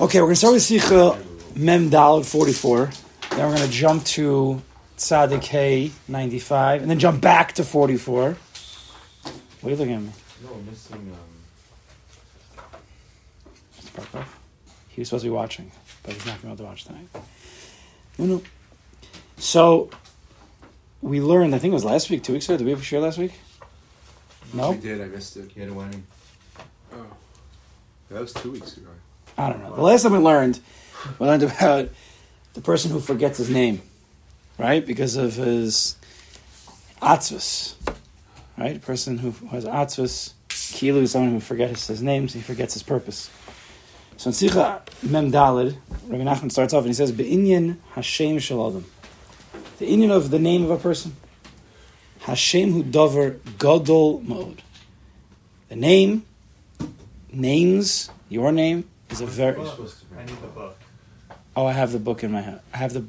Okay, we're going to start with Sikha Mem Dalad 44. Then we're going to jump to Tzadik Hey 95, and then jump back to 44. What are you looking at me? No, we're missing. Um, Mr. Parkov? He was supposed to be watching, but he's not going to be able to watch tonight. No, no. So, we learned, I think it was last week, two weeks ago. Did we have a share last week? No? We did. I missed it. He had a wedding. Oh, that was two weeks ago. I don't know. The last time we learned, we learned about the person who forgets his name, right? Because of his atzvus, right? A person who has atzvus, kilu is someone who forgets his name, so he forgets his purpose. So in Sicha Mem Dalid, Rabbi Nachman starts off and he says, "Be'inyan Hashem Shalom." The Inyan of the name of a person, Hashem hu dover gadol mode. The name, names, your name is a very. I need the book. Oh, I have the book in my hand. I have the.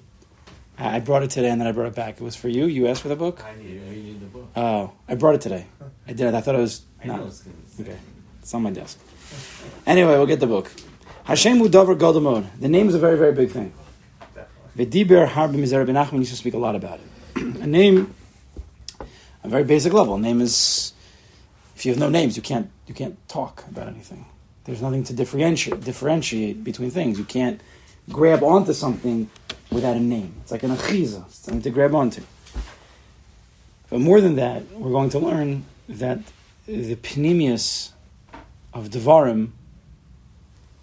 I I brought it today and then I brought it back. It was for you. You asked for the book. I need You you need the book. Oh, I brought it today. I did. I thought it was. I not- know it's gonna. Okay, it's on my desk. Anyway, we'll get the book. Hashem Udavar Godamod. The name is a very, very big thing. Definitely. V'diber Harbi Mizer Ben Nachman used to speak a lot about it. a name, a very basic level. A name is, if you have no names, you can't you can't talk about anything. There's nothing to differentiate differentiate between things. You can't grab onto something without a name. It's like an achiza. It's something to grab onto. But more than that, we're going to learn that the panemius of Devarim,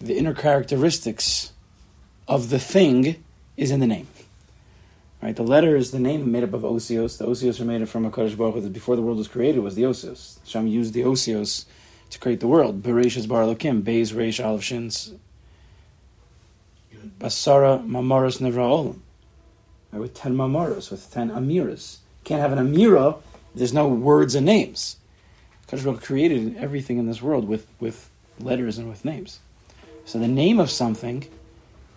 the inner characteristics of the thing, is in the name. Right? The letter is the name made up of osios. The osios are made up from a Baruch Hu that before the world was created was the osios. Hashem used the osios to create the world. Bereshis bar Elokim, Beis Reish Aleph Shins, Basara Mamaras Nevra Olam. With ten Mamaras, with ten Amiras. Can't have an Amira there's no words and names. Kodesh created everything in this world with, with letters and with names. So the name of something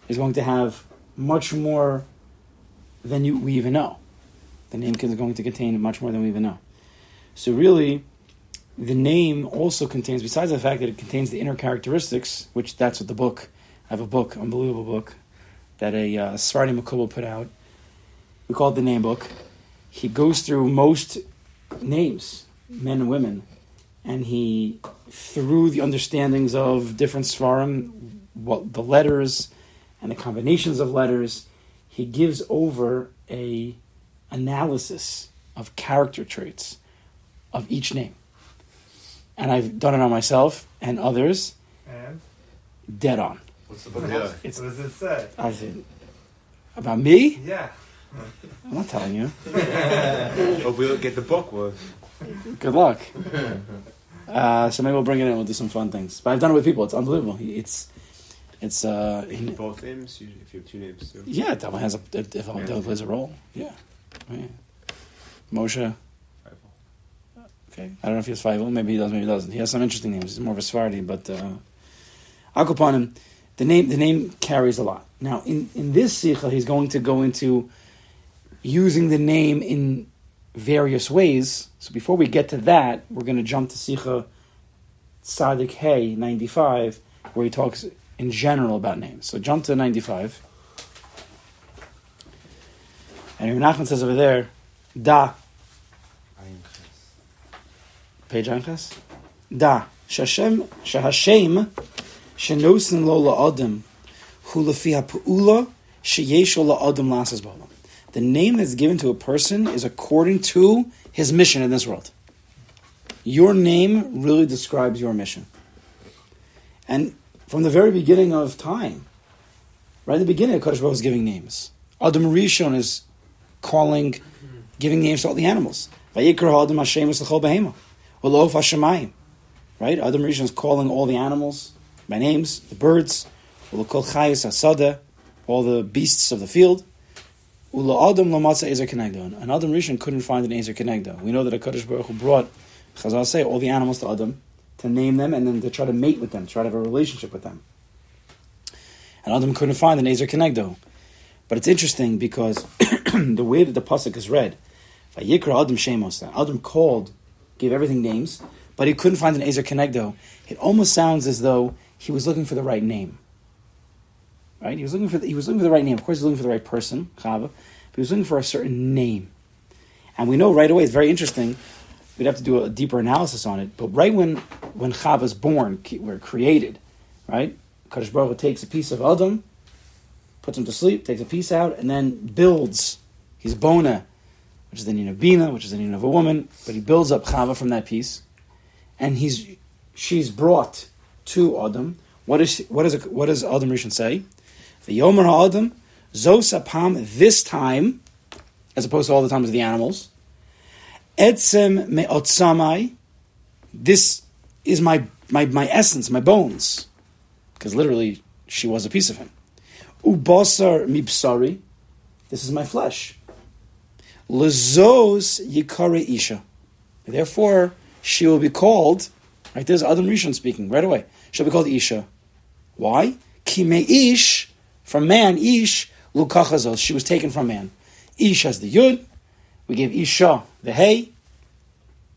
is going to have much more than you, we even know. The name is going to contain much more than we even know. So really, the name also contains, besides the fact that it contains the inner characteristics, which that's what the book, I have a book, unbelievable book, that a uh, Makubal put out. We call it the name book. He goes through most names, men and women, and he, through the understandings of different Svarim, what the letters and the combinations of letters, he gives over a analysis of character traits of each name. And I've done it on myself and others, And dead on. What's the book? Yeah. what does it say? I said, about me? Yeah. I'm not telling you. Hope we don't get the book. Well, Good luck. Uh, so maybe we'll bring it in. We'll do some fun things. But I've done it with people. It's unbelievable. It's, it's. Uh, you need both names. If you have two names too. yeah, that one has a. If one plays a role, yeah. yeah. Moshe. Okay, I don't know if he has five. Maybe he does. Maybe he doesn't. He has some interesting names. He's more of a Sephardi, but uh, Akupanim, the name the name carries a lot. Now, in in this sikha, he's going to go into using the name in various ways. So before we get to that, we're going to jump to sikha Sadik Hey ninety five, where he talks in general about names. So jump to ninety five. And Nachman says over there, Da, page Anchas. Da, Shashem, Shahashem, Shenosin lo la'adim, hu lefi ha'pu'ula, sheyesh lo la'adim lasas b'olam. The name that's given to a person is according to his mission in this world. Your name really describes your mission. And from the very beginning of time, right at the beginning, Kodesh Baruch is giving names. Adam Rishon is calling, giving names to all the animals. Vayikra Adam Hashem l'chol behema. Ulof Hashemayim. Right? Adam Rishon is calling all the animals by names, the birds, Ulokol Chayis Asada, all the beasts of the field. Ula Adam Lamatza Ezer Kenegdo. And Adam Rishon couldn't find an Ezer Kenegdo. We know that a Kodesh Baruch Hu brought, Chazal say, all the animals to Adam to name them and then to try to mate with them, try to have a relationship with them. And Adam couldn't find an Ezer Kenegdo. But it's interesting because the way that the pasuk is read, Vayikra Adam Shemos, Adam called, gave everything names, but he couldn't find an Ezer Kenegdo. It almost sounds as though he was looking for the right name. right? He was looking for the, he was looking for the right name. Of course, he was looking for the right person, Chava, but he was looking for a certain name. And we know right away. It's very interesting. We'd have to do a deeper analysis on it. But right when when Chava's born, we're created, right? Kadosh Baruch Hu takes a piece of Adam, puts him to sleep, takes a piece out, and then builds his bona, which is the name of Bina, which is the name of a woman. But he builds up Chava from that piece, and he's she's brought to Adam. What is what is what does Adam Rishon say? The Yomer Adam Zosapam this time, as opposed to all the times of the animals. Etzem me'otsamai. This is my, my, my essence, my bones. Because literally, she was a piece of him. Ubasar mipsari. This is my flesh. Lezos yikare isha. Therefore, she will be called, right, there's Adam Rishon speaking right away. She'll be called Isha. Why? Ki ish, from man, Ish, lukachazos. She was taken from man. Ish has the Yud. We gave Isha the Hey.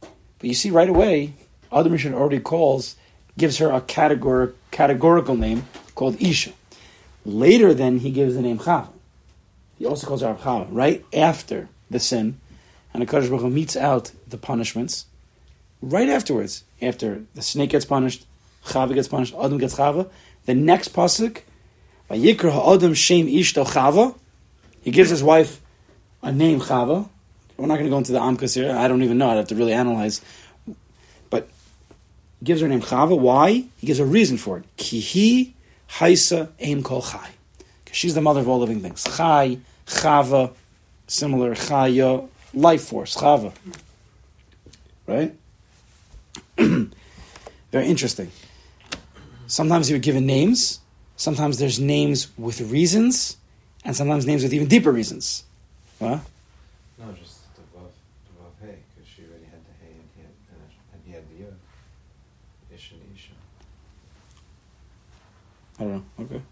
But you see right away, Adam Rishon already calls, gives her a categor- categorical name called Isha. Later, then, he gives the name Chava. He also calls her Chava, right after the sin. And the Baruch Hu meets out the punishments. Right afterwards, after the snake gets punished, Chava gets punished, Adam gets Chava, the next pasuk, Vayikra ha'adam shem ishto Chava, he gives his wife a name Chava. We're not going to go into the Amkas here. I don't even know. I'd have to really analyze. But gives her name Chava. Why? He gives a reason for it. Kihi haisa aim kol chai. She's the mother of all living things. Chai, Chava, similar Chaya, life force, Chava. Right? Very interesting. Sometimes you are given names. Sometimes there's names with reasons, and sometimes names with even deeper reasons. What? No, just the above, above hay, because she already had the hay and he had, and he had the yod. Ish and Isha. I don't know. Okay.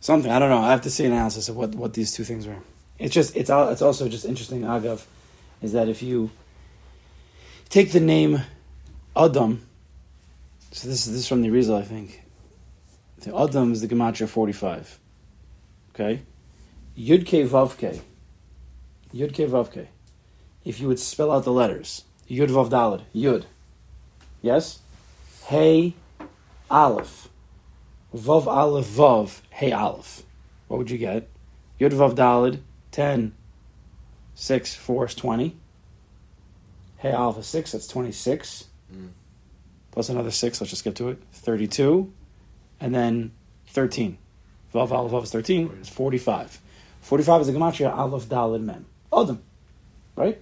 Something I don't know. I have to see an analysis of what, what these two things were. It's just it's it's also just interesting. Agav, is that if you take the name Adam, so this is this is from the Rizal, I think. The Adam is the gematria forty five. Okay, Yudke K Yudke K. Yud K Vav K. If you would spell out the letters, Yud Vav Dalid, Yud. Yes. Hey, Aleph. Vav Aleph Vav Hey Aleph. What would you get? Yud Vav Dalid 10, 6, 4 is 20. Hey alpha 6, that's 26. Mm. Plus another 6, let's just get to it. 32. And then 13. Vav Aleph Vav is 13, it's 45. 45 is a Gematria Aleph Dalid Mem. Adam. Right?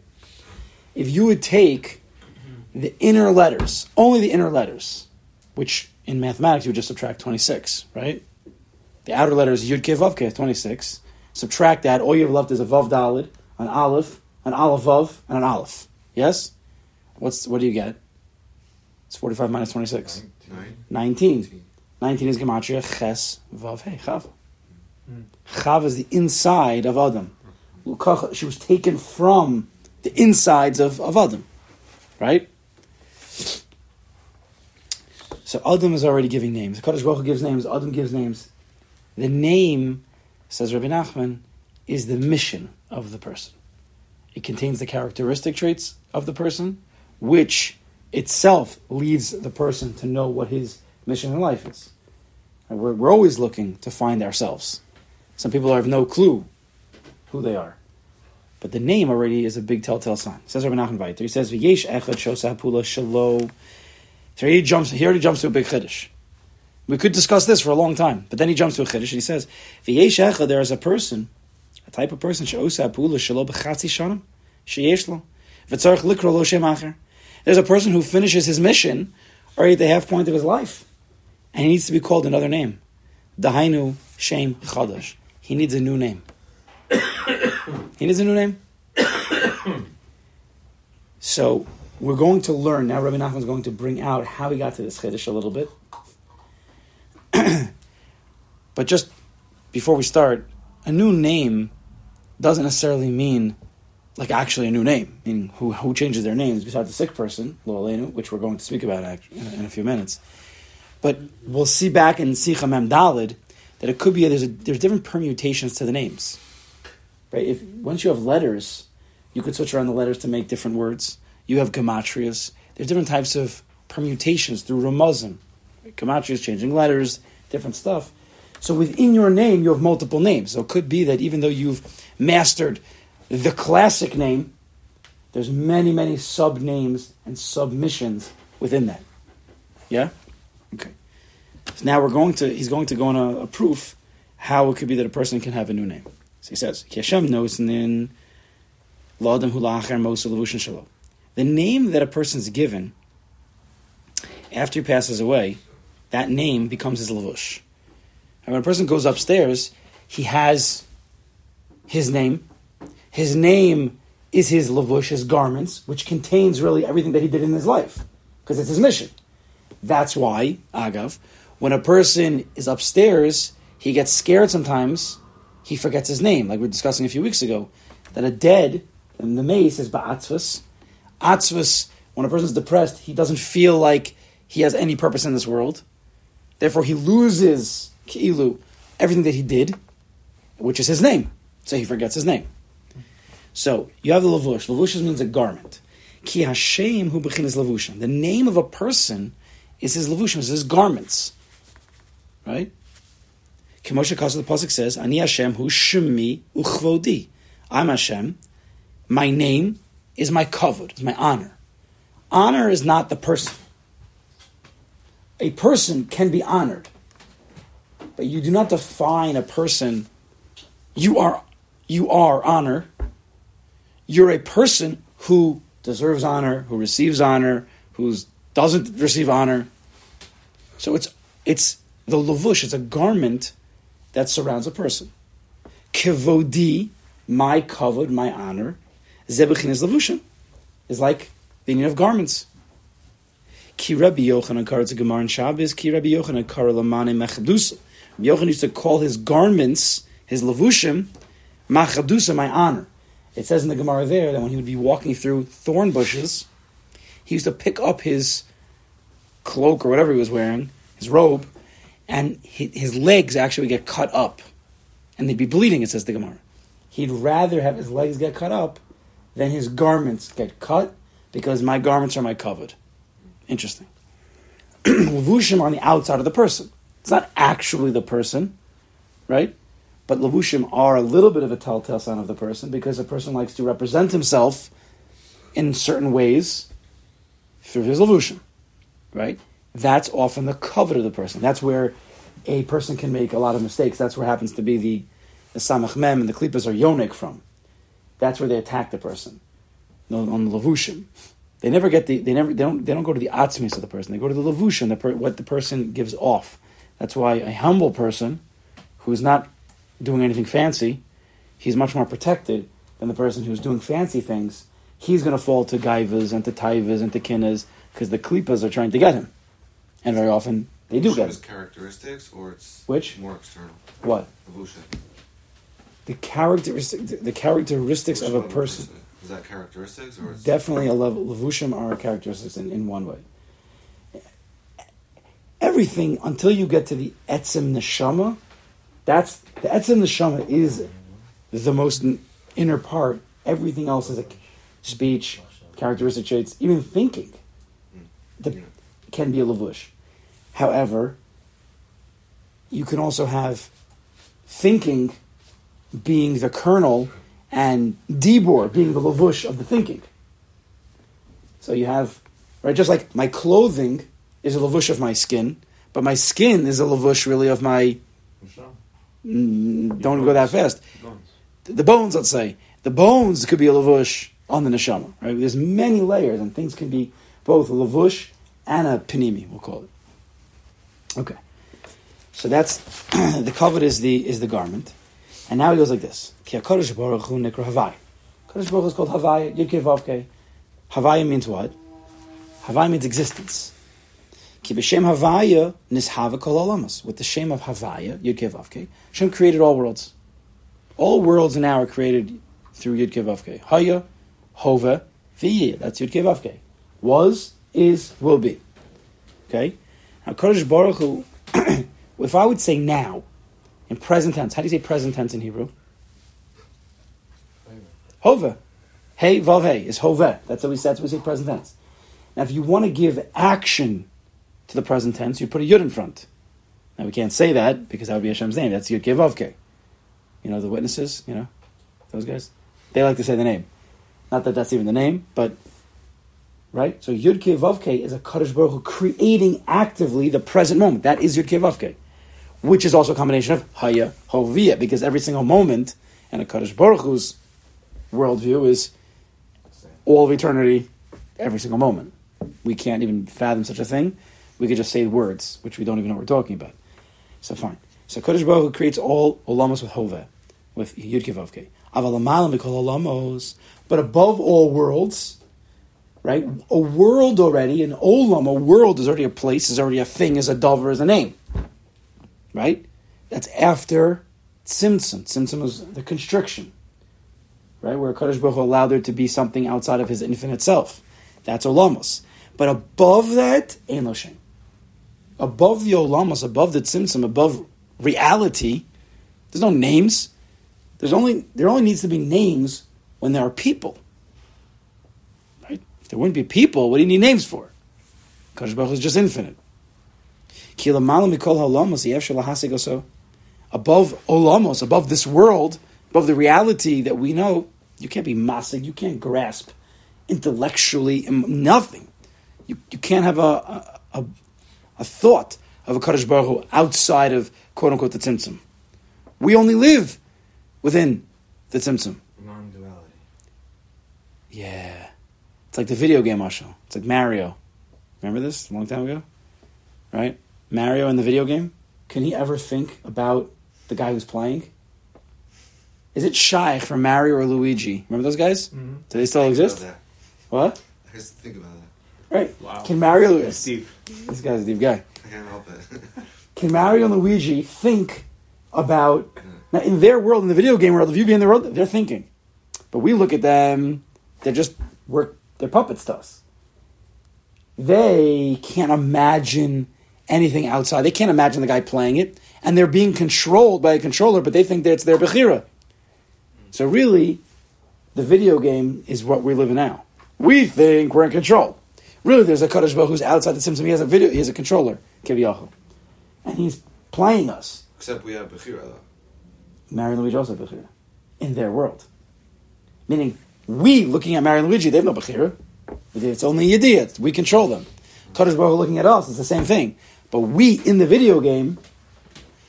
If you would take the inner letters, only the inner letters, which in mathematics you would just subtract 26, right? The outer letters Yud Ke Vav Ke, 26. Subtract that, all you have left is a Vav Dalid, an Aleph, an Aleph Vav, and an Aleph. Yes? What's What do you get? It's 45 minus 26. Nine. 19. 19 is Gematria Ches Vav He, Chav. Hmm. Chav is the inside of Adam. Lukach- She was taken from the insides of, of Adam. Right? So Adam is already giving names. Kadosh Baruch Hu gives names. Adam gives names. The name, says Rabbi Nachman, is the mission of the person. It contains the characteristic traits of the person, which itself leads the person to know what his mission in life is. And we're, we're always looking to find ourselves. Some people have no clue who they are. But the name already is a big telltale sign. Says Rabbi Nachman weiter. He says, "V'yesh echad shosa pula shalo." So he jumps. He already jumps to a big chiddush. We could discuss this for a long time, but then he jumps to a chiddush and he says, "V'yeshecha. There is a person, a type of person shosa pula shalo b'chatzi shanim sheyesh lo v'tzarich likro lo shem acher. There's a person who finishes his mission already at the half point of his life, and he needs to be called another name. Dahainu shem chadash. He needs a new name. He needs a new name. so we're going to learn now. Rabbi is going to bring out how he got to this chiddush a little bit. But just before we start, a new name doesn't necessarily mean like actually a new name. Meaning who who changes their names besides the sick person, Lo Aleinu, which we're going to speak about in a, few minutes. But we'll see back in Sicha Mem Dalid that it could be there's a, there's different permutations to the names, right? If once you have letters, you could switch around the letters to make different words. You have gematrias. There's different types of permutations through ramazim. Gematrias, changing letters, different stuff. So within your name, you have multiple names. So it could be that even though you've mastered the classic name, there's many, many sub names and submissions within that. Yeah? Okay. So now we're going to, he's going to go on a, a proof how it could be that a person can have a new name. So he says, Hashem knows in L'adam hu la'achar mosa levushin shelo. The name that a person is given after he passes away, that name becomes his levush. And when a person goes upstairs, he has his name. His name is his levush, his garments, which contains really everything that he did in his life, because it's his mission. That's why, agav, when a person is upstairs, he gets scared sometimes, he forgets his name, like we were discussing a few weeks ago, that a dead, in the mace is ba'atzvus. Atzvus, when a person's depressed, he doesn't feel like he has any purpose in this world. Therefore, he loses, ki'ilu, everything that he did, which is his name. So he forgets his name. So you have the lavush. Lavush means a garment. Ki Hashem hu bechinas lavushim. The name of a person is his lavushim, is his garments. Right? Kemoshe Kasa, the pasuk says, "Ani Hashem hu shemi uchvodi." I'm Hashem. My name is my kavod, is my honor. Honor is not the person. A person can be honored, but you do not define a person. You are, you are honor. You're a person who deserves honor, who receives honor, who doesn't receive honor. So it's it's the lavush. It's a garment that surrounds a person. Kivodi, my kavod, my honor. Zebechin is lavushin. Is like the meaning of garments. Ki Rabbi Yochanan kar it's a Gemara in Shabbos. Ki Rabbi Yochanan kar lamane mechadusa. Yochanan used to call his garments, his lavushim, machadusa, my honor. It says in the Gemara there that when he would be walking through thorn bushes, he used to pick up his cloak or whatever he was wearing, his robe, and his legs actually would get cut up, and they'd be bleeding. It says the Gemara. He'd rather have his legs get cut up than his garments get cut because my garments are my covered. Interesting. Lavushim on the outside of the person. It's not actually the person, right? But lavushim are a little bit of a telltale sign of the person because a person likes to represent himself in certain ways through his lavushim, right? That's often the kavod of the person. That's where a person can make a lot of mistakes. That's where happens to be the, the samach mem and the klipas are yonik from. That's where they attack the person on the lavushim. They never get the they never they don't they don't go to the atzmis of the person. They go to the lavushim, the per, what the person gives off. That's why a humble person who is not doing anything fancy, he's much more protected than the person who's doing fancy things. He's going to fall to gaivas and to taivas and to kinnas because the klipas are trying to get him, and very often they do get him. characteristics, or it's Which? more external. What Evolution. the characteristic the characteristics of a person. Is that characteristics, or Definitely a level. Levushim are characteristics in, in one way. Everything until you get to the etzim neshama, that's the etzim neshama is the most inner part. Everything else is a speech, characteristic traits, even thinking. Hmm. The, can be a levush. However, you can also have thinking being the kernel and dibor being the lavush of the thinking. So you have, right, just like my clothing is a lavush of my skin, but my skin is a lavush really of my. Mm, don't go that fast. The bones, let's say, the bones could be a lavush on the neshama. Right, there's many layers, and things can be both a lavush and a panimi. We'll call it. Okay, so that's the kavod is the is the garment. And now he goes like this. Ki Baruch Hu Nikra Havai. Baruch is called Havai, Yud Vavke. Havai means what? Havai means existence. Ki b'shem Havaya nishava kol olamas. With the shame of Havaya, Yud Vavke, Hashem created all worlds. All worlds now are created through Yud Vavke. Haya, Hova, V'yeh. That's Yud Vavke. Was, is, will be. Okay? Now Kadosh Baruch Hu, if I would say now, in present tense. How do you say present tense in Hebrew? Hove. Hey, vav is hove. That's how we what we say present tense. Now, if you want to give action to the present tense, you put a yud in front. Now we can't say that because that would be Hashem's name. That's yud kevavke. You know the witnesses. You know those guys. They like to say the name. Not that that's even the name, but right. So yud kevavke is a Kaddish Baruch creating actively the present moment. That is yud kevavke, which is also a combination of haya hovia because every single moment and a Kaddish Baruch Hu's worldview is all of eternity, every single moment. We can't even fathom such a thing. We could just say words, which we don't even know what we're talking about. So fine. So Kaddish Baruch Hu creates all olamos with hove, with yud kevavke. Avalamalam we call olamos, but above all worlds, right? A world already, an olam, a world is already a place, is already a thing, is a dover, is a name, right? That's after Tzimtzum. Tzimtzum is the constriction right? Where Kadosh Baruch Hu allowed there to be something outside of His infinite self. That's Olamos. But above that, Ein Lo Shem. Above the Olamos, above the Tzimtzum, above reality, there's no names. There's only there only needs to be names when there are people. Right? If there wouldn't be people, what do you need names for? Kadosh Baruch Hu is just infinite. Ki lamala mikol haolamos yev shel lahasig oso. Above Olamos, above this world, above the reality that we know, you can't be masig, you can't grasp intellectually nothing. You, you can't have a, a, a, a thought of a Kaddish Baruch Hu outside of quote unquote the Tzimtzum. We only live within the Tzimtzum. Non-duality. Yeah. It's like the video game, Marshall. It's like Mario. Remember this a long time ago? Right? Mario in the video game? Can he ever think about the guy who's playing? Is it Shy for Mario or Luigi? Remember those guys? Mhm. Do they still Think about exist? that. What? I just think about that. Right. Wow. Can Mario It's Luigi? deep. This guy's a deep guy. I can't help it. Can Mario and Luigi think about now in their world, in the video game world, if you be in their world, they're thinking. But we look at them, they're just work they're puppets to us. They can't imagine anything outside. They can't imagine the guy playing it, and they're being controlled by a controller, but they think that it's their Bechira. So really, the video game is what we live in now. We think we're in control. Really, there's a Kaddish Baruch who's outside the Tzimtzum. He has a video. He has a controller, Kiviyachol, and he's playing us. Except we have Bechira though. Mario and Luigi also have Bechira in their world. Meaning, we looking at Mario and Luigi, they have no Bechira. It's only Yediyah. We control them. Kaddish Baruch looking at us, it's the same thing. But we, in the video game,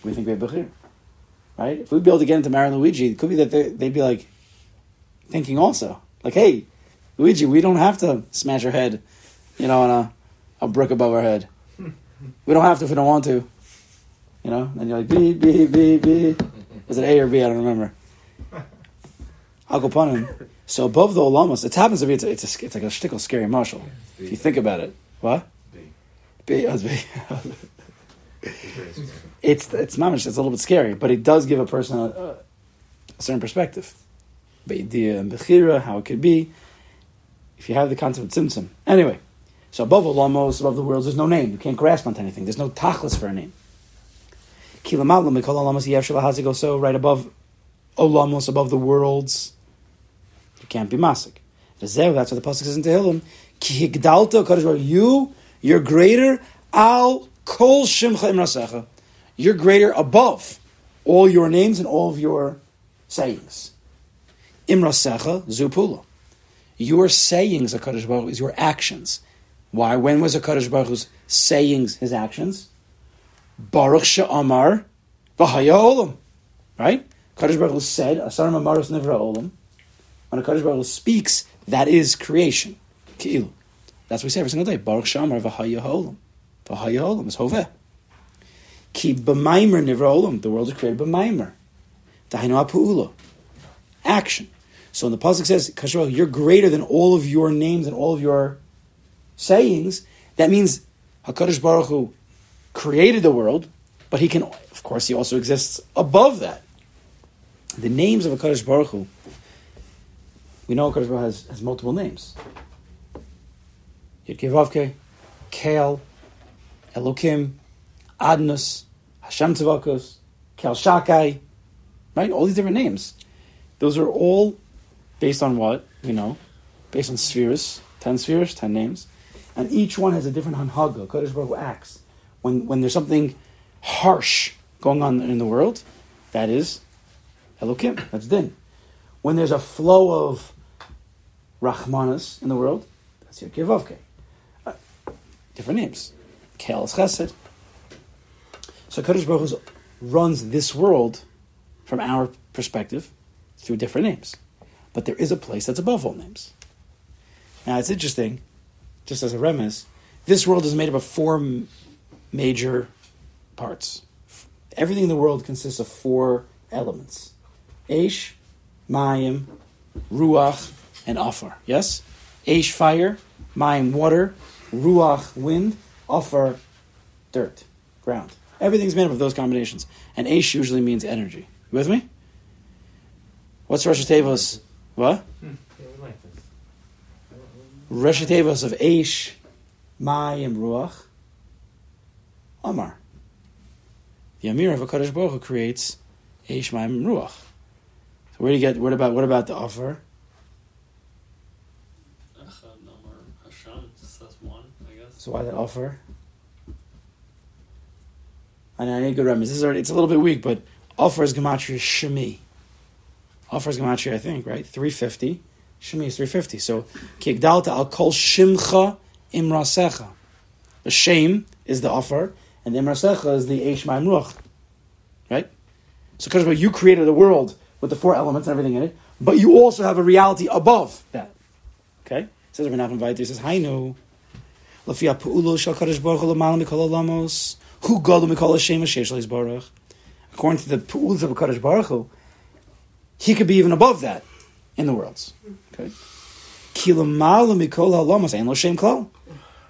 we think we have Bechira. Right? If we'd be able to get into and Luigi, it could be that they, they'd be like, thinking also. Like, hey, Luigi, we don't have to smash our head, you know, on a, a brick above our head. We don't have to if we don't want to. You know? And you're like, B, B, B, B. Is it A or B? I don't remember. Him. So above the Olamas, it happens to be, it's, it's, a, it's like a shtickle scary marshal. If you think about it. What? It's It's mamish, it's a little bit scary, but it does give a person a, a certain perspective. And Bechira, how it could be, if you have the concept of Tzimtzum. Anyway, so above Olamos, above the worlds, there's no name. You can't grasp onto anything. There's no tachlis for a name. Kilamatlam, call Olamos Yev Shalahazik so right above Olamos, above the worlds. You can't be Masig. That's what the Pasuk says in Tehillim. Ki higdalta You, you're greater, al kol shimcha imrasecha. You're greater above all your names and all of your sayings. Imrasecha zupula. Your sayings, HaKadosh Baruch is your actions. Why? When was HaKadosh Baruch Hu's sayings his actions? Baruch she'amar v'haya olam. Right? HaKadosh Baruch Hu said, Asar mamaros nivra olam. When HaKadosh Baruch Hu speaks, that is creation. Ki'ilu. That's what we say every single day. Baruch she'amar v'haya olam. V'haya olam is hoveh. Ki b'maimer nivra olam. The world is created b'maimer. Dahainu ha'pu'ula. Action. So when the pasuk says, "Kashrol, you're greater than all of your names and all of your sayings," that means Hakadosh Baruch Hu created the world, but he can, of course, he also exists above that. The names of Hakadosh Baruch Hu, we know Hakadosh Baruch Hu has, has multiple names. Yudkevavke, Kael, Elokim, Adnus, Hashem Tzavakos, Kel Shakai, right? All these different names. Those are all based on what? You know, based on spheres, 10 spheres, 10 names. And each one has a different hanhaga. Kodesh Baruch Hu acts. When, when there's something harsh going on in the world, that is Elokim, that's din. When there's a flow of Rahmanas in the world, that's Yudkevavke. Different names. Kel is Chesed. So Kodesh Baruch Hu runs this world from our perspective through different names. But there is a place that's above all names. Now it's interesting, just as a remes, this world is made up of four major parts. Everything in the world consists of four elements. Aish, Mayim, Ruach, and Afar. Yes? Aish, fire, Mayim, water, Ruach, wind, afar, dirt, ground. Everything's made up of those combinations. And Aish usually means energy. You with me? What's Rosh Tevos? What? Like. Rosh of Aish, Mayim, Ruach, Amar. The Amir of HaKadosh Baruch Hu creates Aish, Mayim, Ruach. So where do you get, what about, what about the afar? Echad Amar Hashem, just says one, I guess. So why that afar? I know I need good remedies. This is already, it's a little bit weak, but afar is gematria shemi. Afar is gematria, I think, right? Three fifty. Shemi is three fifty. So kigdalta al kol shimcha imrasecha. The shame is the afar, and the imrasecha is the eish ma'im ruach. Right. So, because you created the world with the four elements and everything in it, but you also have a reality above that. Okay. Says Rabbi Nachman Vayter, he says, "Hainu." לפי הפעולו של הקדוש ברוך הוא למעלה מכל העולמos, הוא גדול מכל השם שיש לו יסברך. According to the pa'uls of HaKadosh Baruch Hu, he could be even above that in the worlds. Okay? כי למעלה מכל העולמos אין לו שם כלל.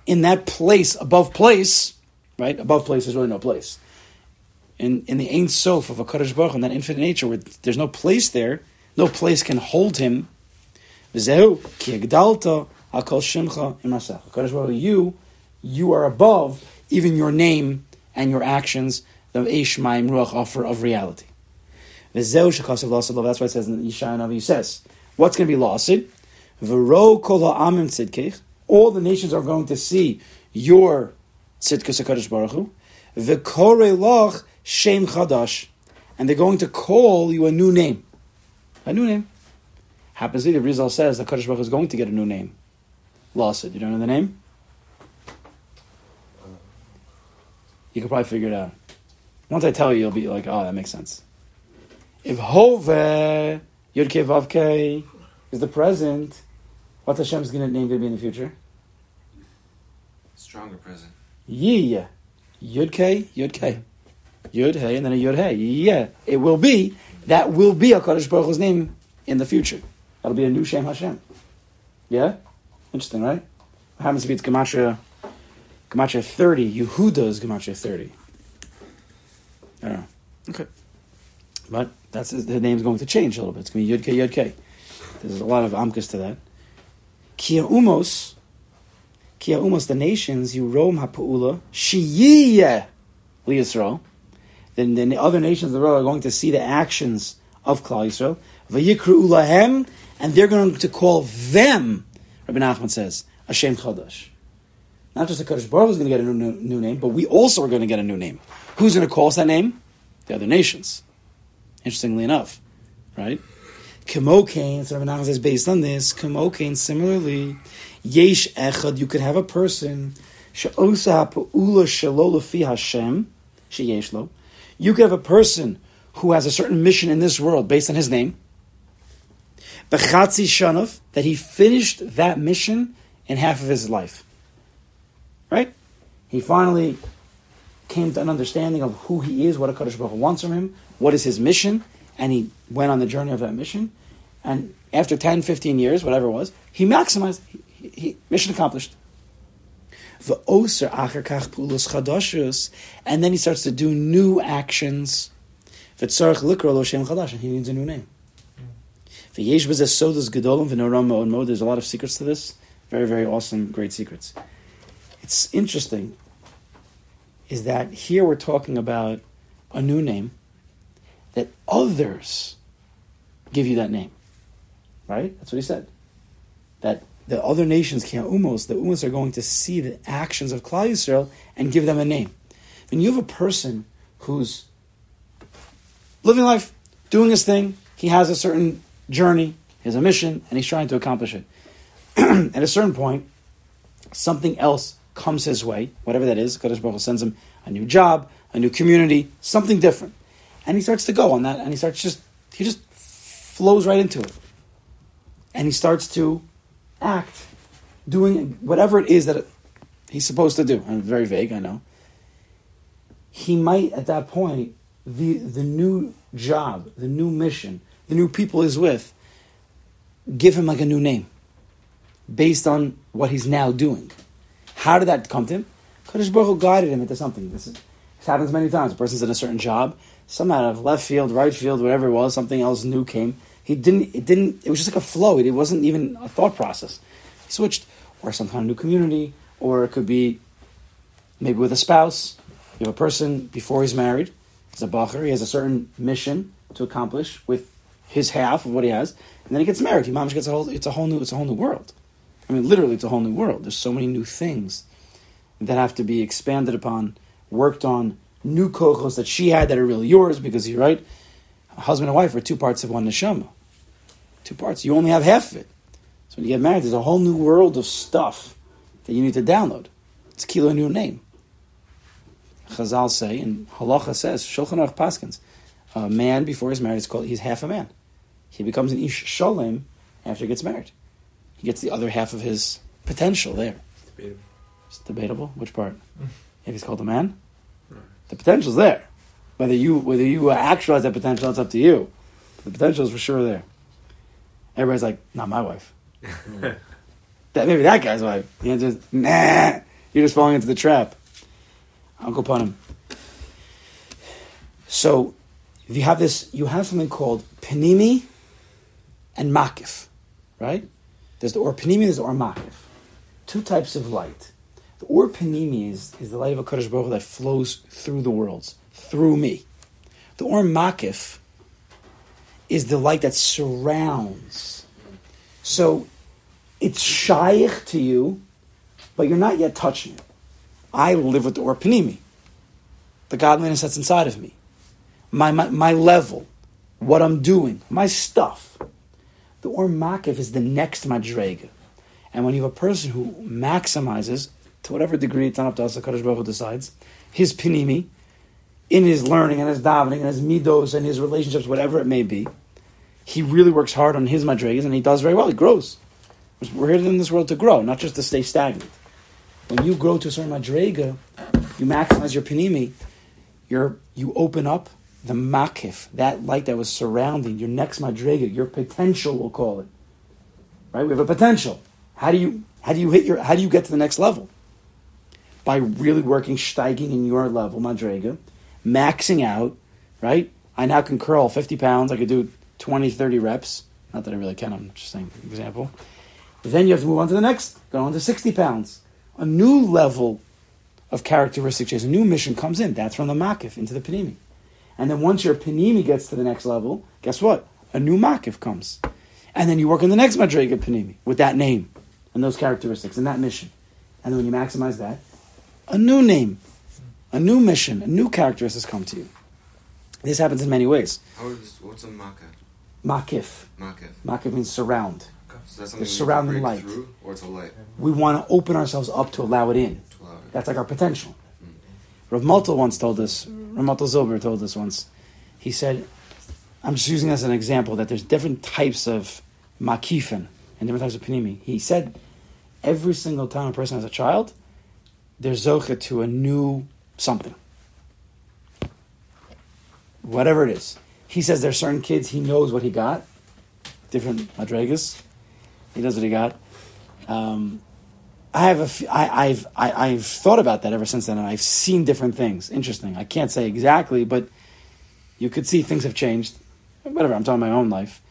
In that place, above place, right? Above place, there's really no place. In, in the Ein Sof of HaKadosh Baruch Hu, in that infinite nature, where there's no place there, no place can hold him. וזהו, כי Hakol Shimcha Imasach. Hakadosh Baruch you, you are above even your name and your actions. The Eishmaim Ruach afar of reality. That's why it says in Yeshaya Navi says, "What's going to be lost? V'ro kol ha'amim tzidkech. All the nations are going to see your tzidkus Hakadosh Baruch Hu. V'kore loch shem chadash, and they're going to call you a new name, a new name." Happens later, Rizal says the Kaddish Baruch is going to get a new name. Lost it. You don't know the name? You can probably figure it out. Once I tell you, you'll be like, oh, that makes sense. If Hove, Yud Kei Vav is the present, what's Hashem's gonna name going to be in the future? Stronger present. Yeah. Yud Kei, Yud. Hey, and then a Yud Hey. Yeah. It will be, that will be a Kadosh Baruch Hu's name in the future. That'll be a new Shem Hashem. Yeah? Interesting, right? What happens if it's Gematria, Gematria 30? Yehuda is Gematria 30. I don't know. Okay. But that's the name's going to change a little bit. It's going to be Yud Kei, Yud Kei. There's a lot of amkas to that. Kia umos, Kia umos, the nations, you roam ha'pu'ula, shiyiyeh liYisrael. Then, then the other nations of the world are going to see the actions of Klal Yisrael. Vayikru ulahem, and they're going to call them, Rabbi Nachman says, Hashem Chadash. Not just the Kadosh Baruch is going to get a new, new, name, but we also are going to get a new name. Who's going to call us that name? The other nations. Interestingly enough, right? Kamokain, so Rabbi Nachman says, based on this, Kamokain, similarly, Yesh Echad, you could have a person, shelo Hashem. You could have a person who has a certain mission in this world based on his name, Bechatzi Shanov, that he finished that mission in half of his life. Right? He finally came to an understanding of who he is, what a Baruch Hu wants from him, what is his mission, and he went on the journey of that mission. And after 10, 15 years, whatever it was, he maximized, he, he, mission accomplished. And then he starts to do new actions. He needs a new name. V'yesh b'zeh sodas gedolim v'noram ma'od ma'od. There's a lot of secrets to this. Very, very awesome, great secrets. It's interesting is that here we're talking about a new name, that others give you that name. Right? That's what he said. That the other nations can't umos, the umos are going to see the actions of Klal Yisrael and give them a name. When you have a person who's living life, doing his thing, he has a certain journey, he has a mission, and he's trying to accomplish it. At a certain point, something else comes his way, whatever that is. Kodesh Baruch sends him a new job, a new community, something different, and he starts to go on that, and he starts just he just flows right into it, and he starts to act, doing whatever it is that he's supposed to do. I'm very vague, I know. He might at that point the the new job, the new mission, the new people he's with, give him like a new name, based on what he's now doing. How did that come to him? Kodesh Baruch Hu guided him into something. This, is, this happens many times. A person's in a certain job, some out of left field, right field, whatever it was, something else new came. He didn't. It didn't. It was just like a flow. It, it wasn't even a thought process. He switched, or some kind of new community, or it could be maybe with a spouse. You have a person before he's married. He's a bacher. He has a certain mission to accomplish with his half of what he has, and then he gets married. He mamish gets a whole. It's a whole new. It's a whole new world. I mean, literally, it's a whole new world. There's so many new things that have to be expanded upon, worked on, new kochos that she had that are really yours because you're right. Husband and wife are two parts of one neshama. Two parts. You only have half of it. So when you get married, there's a whole new world of stuff that you need to download. It's kilo a new name. Chazal say, and Halacha says, Shulchan Aruch Paskins, a man before he's married is called, he's half a man. He becomes an Ish Sholem after he gets married. He gets the other half of his potential there. Debatable. It's debatable. Which part? if he's called a man? The potential's there. Whether you whether you actualize that potential, that's up to you. But the potential is for sure there. Everybody's like, not my wife. that maybe that guy's wife. The answer is, nah. You're just falling into the trap. Uncle Punim. So if you have this, you have something called panimi and makif, right? There's the or panimi, there's the or makif. Two types of light. The or panimi is, is the light of a Kodesh Baruch that flows through the worlds, through me. The or makif is the light that surrounds. So it's shaykh to you, but you're not yet touching it. I live with the or panimi, the godliness that's inside of me, my, my, my level, what I'm doing, my stuff. The or makif is the next madrega. And when you have a person who maximizes, to whatever degree it's not up to us, the Kadosh Baruch Hu decides, his pinimi, in his learning and his davening and his midos and his relationships, whatever it may be, he really works hard on his madregas and he does very well. He grows. We're here in this world to grow, not just to stay stagnant. When you grow to a certain madrega, you maximize your pinimi, you're, you open up the makif, that light that was surrounding your next madrega, your potential, we'll call it. Right? We have a potential. How do you how do you hit your how do you get to the next level? By really working steiging in your level, madrega, maxing out, right? I now can curl 50 pounds, I could do 20, 30 reps. Not that I really can, I'm just saying example. Then you have to move on to the next, go on to 60 pounds. A new level of characteristic a new mission comes in. That's from the makif into the panimi. And then once your panimi gets to the next level, guess what? A new makif comes. And then you work on the next madrega panimi with that name and those characteristics and that mission. And then when you maximize that, a new name, a new mission, a new characteristics come to you. This happens in many ways. How is, what's a makkah? Makif. Makah. Makif means surround. So that's The surrounding light. Or it's a light. We want to open ourselves up to allow it in. Allow it. That's like our potential. Mm. Rav Malta once told us, Rav Malta Zilber told us once, he said, I'm just using as an example, that there's different types of makifin and different types of panimi. He said, every single time a person has a child, they're zocha to a new something. Whatever it is. He says there's certain kids, he knows what he got, different madregas. He knows what he got. Um, I have a f- I, I've I, I've thought about that ever since then, and I've seen different things. Interesting. I can't say exactly, but you could see things have changed. Whatever. I'm talking my own life,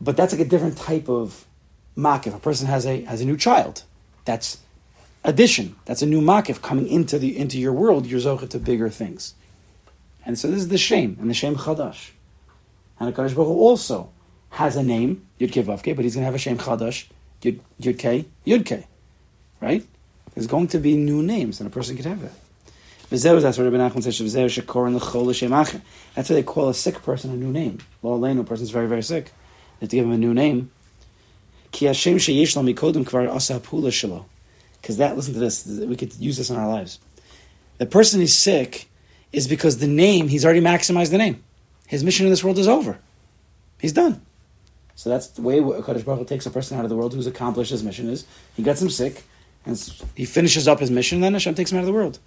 but that's like a different type of makif. A person has a has a new child. That's addition. That's a new makif coming into the into your world. You're zocha to bigger things, and so this is the shame and the shame chadash. And HaKadosh Baruch also has a name, Yud Kei but he's going to have a Shem Chadash, Yud, Yud Kei, Yud. Right? There's going to be new names, and a person could have that. That's why they call a sick person a new name. Lo a person's very, very sick. They have to give him a new name. Because that, listen to this, we could use this in our lives. The person is sick is because the name, he's already maximized the name. His mission in this world is over. He's done. So that's the way Kadosh Baruch Hu takes a person out of the world who's accomplished his mission is he gets him sick, and he finishes up his mission, then Hashem takes him out of the world.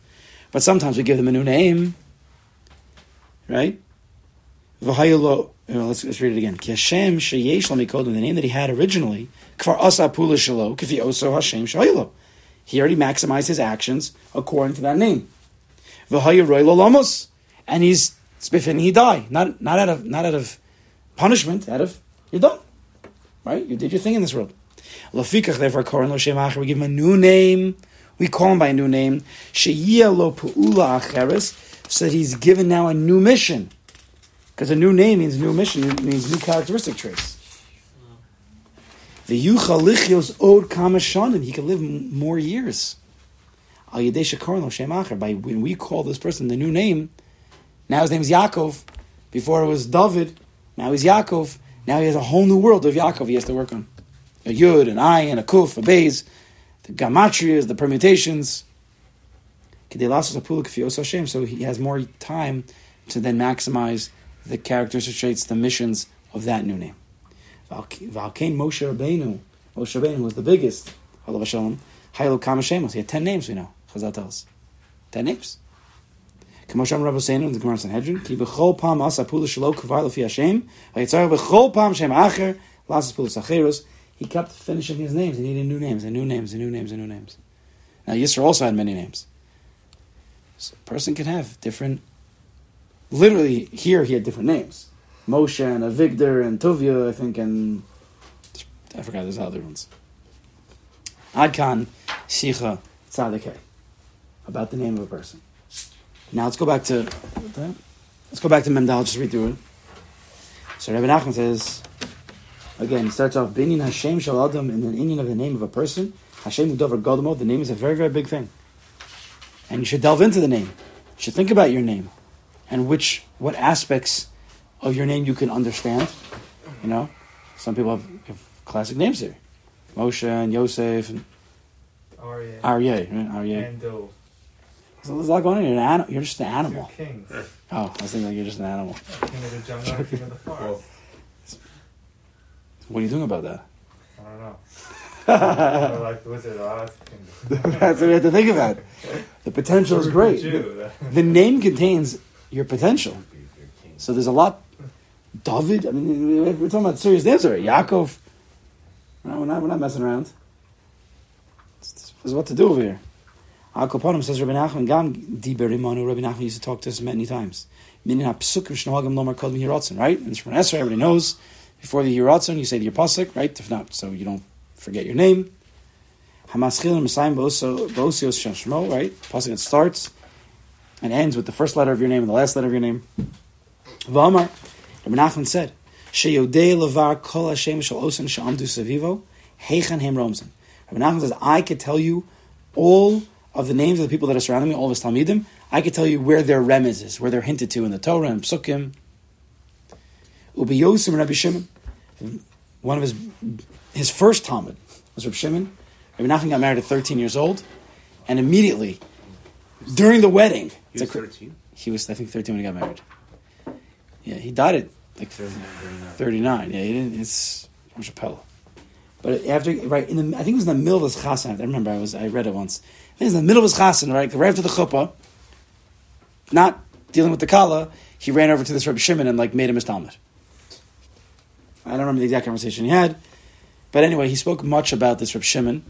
But sometimes we give them a new name, right? Know, let's, let's read it again. Ki Hashem sheyesh lamikodim, the name that he had originally, kvar asa pula shelo, kifi oso Hashem shayelo. He already maximized his actions according to that name. V'hayeroy lolamos, and he's spiffin, he died, not not out of not out of punishment, out of you're done, right? You did your thing in this world. Lafikach, therefore, koran lo shem acher, we give him a new name. We call him by a new name. Sheyia lo pu'ula acheres, so that he's given now a new mission. Because a new name means new mission, it means new characteristic traits. The yucha lichios od kamashanim, he can live more years. Al yedei shekaron lo shem acher, by when we call this person the new name, now his name is Yaakov. Before it was David, now he's Yaakov. Now he has a whole new world of Yaakov he has to work on. A Yud, an and a Kuf, a Beis, the Gematrias, the permutations. So he has more time to then maximize the characteristic traits, the missions of that new name. Valkain Moshe Rabbeinu, Moshe Rabbeinu was the biggest, Halav Kama He had 10 names, we know. Chazal tells. 10 names. Kamosham Rabbi Seinu in the Gemara Sanhedrin, Ki b'chol pam asa pula shelo kvar lefi Hashem, v'yitzar b'chol pam shem acher, lasas pula sacheros. He kept finishing his names. He needed new names, and new names, and new names, and new names. Now Yisra also had many names. So a person can have different. Literally, here he had different names: Moshe and Avigdor and Tovia, I think, and I forgot there's other ones. Adkan, Sicha, Tzadikeh. About the name of a person. Now let's go back to let's go back to Mendal. Just read through it. So Rabbi Nachman says again. He starts off Binyan Hashem Shal Adam in the Inyan of the name of a person. Hashem Udover Godamo. The name is a very very big thing, and you should delve into the name. You should think about your name and which what aspects of your name you can understand. You know, some people have, have classic names here, Moshe and Yosef and Aryeh. Aryeh. Right? Aryeh. And Dov. So there's a lot going on. You're, an anim- you're just an animal. Two kings. Oh, I was thinking like you're just an animal. King of the jungle king of the forest. What are you doing about that? I don't know. Like Wizard of Oz. That's what we have to think about. The potential is great. The name contains your potential. So there's a lot. David, I mean, we're talking about serious names already. Yaakov. No, we're not, we're not messing around. This is what to do over here. Al Kaponim says Rabbi Nachman Gam Di Berimanu. Rabbi Nachman used to talk to us many times. Minin ha'psukim shnahagim lomar kol yiratzon. Right, and it's from Esra. Everybody knows. Before the yiratzon, you say your pasuk, right? If not, so you don't forget your name. Hamaschil Messiah Bosios Shashmo. Right, pasuk that starts and ends with the first letter of your name and the last letter of your name. V'amar, Rabbi Nachman said, Sheyodei levar kol Hashem shal osan sha'amdu savivo, heichan hem romzen. Rabbi Nachman says, I could tell you all of the names of the people that are surrounding me, all of his Talmidim, I could tell you where their remez is, where they're hinted to in the Torah and Psukim. Ubi Yosim and Rabbi Shimon, one of his his first Talmid was Rabbi Shimon. Rabbi Nachman got married at 13 years old, and immediately, during the wedding, He a was cr- 13. he was, I think, 13 when he got married. Yeah, he died at like 39. Yeah, he didn't, it's from Chappelle. But after, right, in the, I think it was in the middle of his chasen. I remember I was, I read it once. I think it was in the middle of his chasen, right? Right after the chuppah, not dealing with the kala, he ran over to this Rabbi Shimon and like made him his Talmid. I don't remember the exact conversation he had, but anyway, he spoke much about this Rabbi Shimon.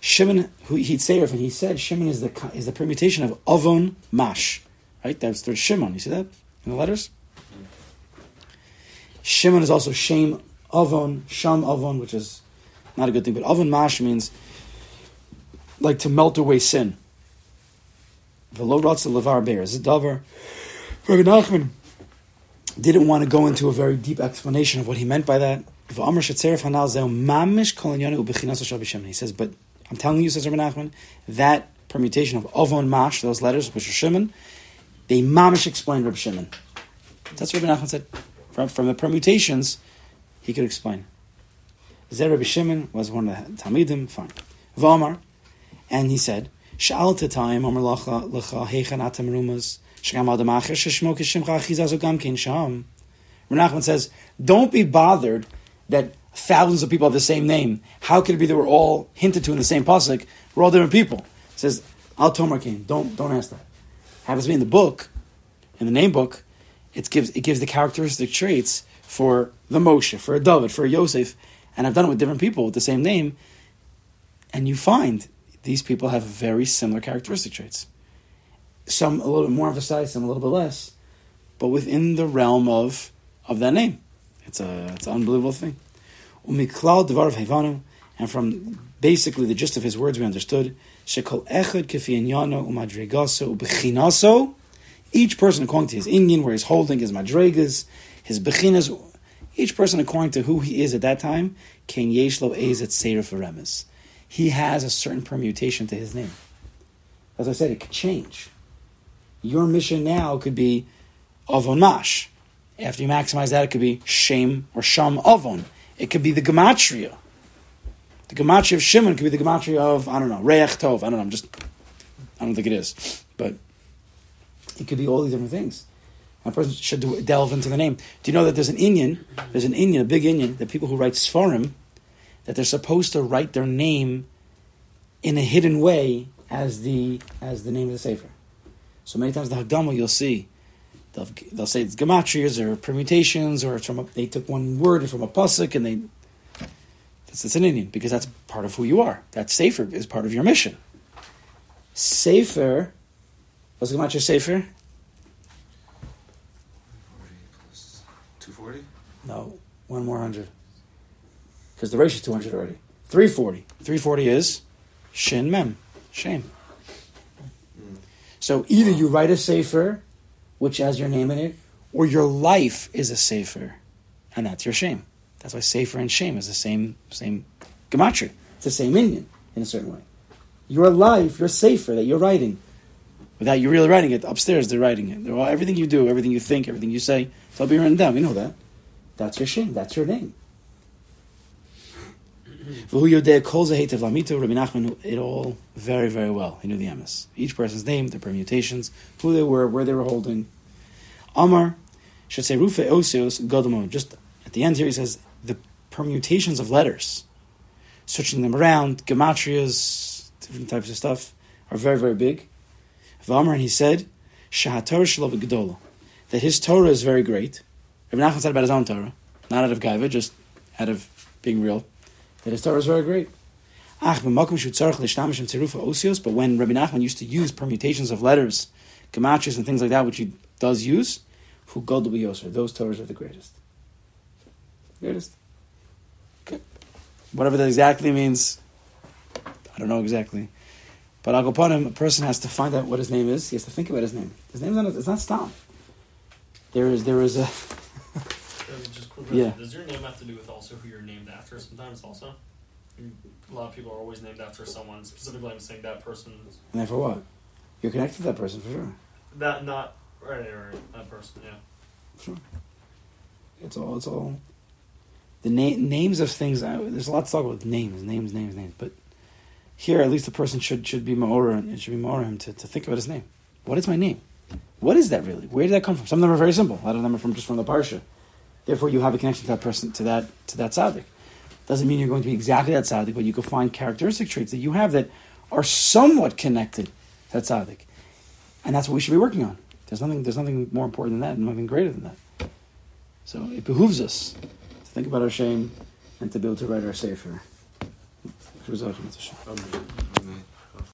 Shimon, who he'd say, and he said, Shimon is the is the permutation of Avon Mash, right? That's there's Shimon. You see that in the letters. Shimon is also Shem Avon, Sham Avon, which is not a good thing, but Avon Mash means like to melt away sin. Velo Ratza Levar Bear is a davar. Rabbi Nachman didn't want to go into a very deep explanation of what he meant by that. He says, but I'm telling you, says Rabbi Nachman, that permutation of avon mash, those letters, which are Shimon, they mamish explain Rabbi Shimon. That's what Rabbi Nachman said. From, from the permutations, he could explain. Zer Rabbi Shimon was one of the Talmidim, fine. V'amar, and he said, Sha'al tetayim amar lacha heichan atam rumas Nachman says, don't be bothered that thousands of people have the same name. How could it be that we're all hinted to in the same pasuk? We're all different people. He says, Al Tomar King. Don't don't ask that. Happens to be in the book, in the name book, it gives it gives the characteristic traits for the Moshe, for a David, for a Yosef, and I've done it with different people with the same name, and you find these people have very similar characteristic traits. Some a little bit more emphasized, some a little bit less, but within the realm of of that name. It's a it's an unbelievable thing. Umiklal hevanu, and from basically the gist of his words we understood. Echad ubechinaso. Each person according to his Inyan, where he's holding his madregas, his bechinas. Each person according to who he is at that time. Ken yeshlo ezet seir He has a certain permutation to his name. As I said, it could change. Your mission now could be avonash. After you maximize that, it could be Shem or Sham Avon. It could be the Gematria. The Gematria of Shimon could be the Gematria of, I don't know, Reach Tov. I don't know, I'm just, I don't think it is. But it could be all these different things. A person should do, delve into the name. Do you know that there's an Inyan, there's an Inyan, a big Inyan, the people who write Sfarim, that they're supposed to write their name in a hidden way as the as the name of the Sefer. So many times the Hagdama you'll see They'll, they'll say it's gematrias or permutations, or it's from a, they took one word from a pasuk and they. That's, that's an Inyan because that's part of who you are. That sefer is part of your mission. Sefer, what's gematria sefer? 240? No, one more hundred. Because the ratio is two hundred already. Three forty. Three forty is shin mem, shame. So either you write a sefer which has your name in it, or your life is a sefer, and that's your shame. That's why sefer and shame is the same same gematria. It's the same Inyan in a certain way. Your life, your sefer that you're writing, without you really writing it. Upstairs, they're writing it. They're all, everything you do, everything you think, everything you say, it's all being written down. We know that. That's your shame. That's your name. V'hu yodeh kol zehetev lamito. Rabbi Nachman knew it all very, very well. He knew the emes. Each person's name, the permutations, who they were, where they were holding. Amar should say rufe osios godomo. Just at the end here, he says the permutations of letters, switching them around, gematrias, different types of stuff, are very, very big. V'amar, and he said, shahator that his Torah is very great. Rabbi Nachman said about his own Torah, not out of gaiva, just out of being real that his Torah is very great. Osios, but when Rabbi Nachman used to use permutations of letters, gematrias and things like that, which he does use, who God be Yoser, those Torahs are the greatest. Greatest. Okay. Whatever that exactly means, I don't know exactly. But I'll go upon him, a person has to find out what his name is. He has to think about his name. His name is not, it's not Stam. There is, there is a. Just quick Yeah. Does your name have to do with also who you're named after sometimes also? A lot of people are always named after someone. Specifically, I'm saying that person. and then for what? You're connected to that person for sure. That, not. Right, right, right. That person, yeah. Sure. It's all. It's all. The na- names of things. I, there's a lot to talk about names, names, names, names. But here, at least the person should should be maora. It should be maora him to, to think about his name. What is my name? What is that really? Where did that come from? Some of them are very simple. A lot of them are from just from the parsha. Therefore, you have a connection to that person, to that to that tzaddik. Doesn't mean you're going to be exactly that tzaddik, but you can find characteristic traits that you have that are somewhat connected to that tzaddik, and that's what we should be working on. There's nothing. There's nothing more important than that, and nothing greater than that. So it behooves us to think about our shame and to be able to write our sefer.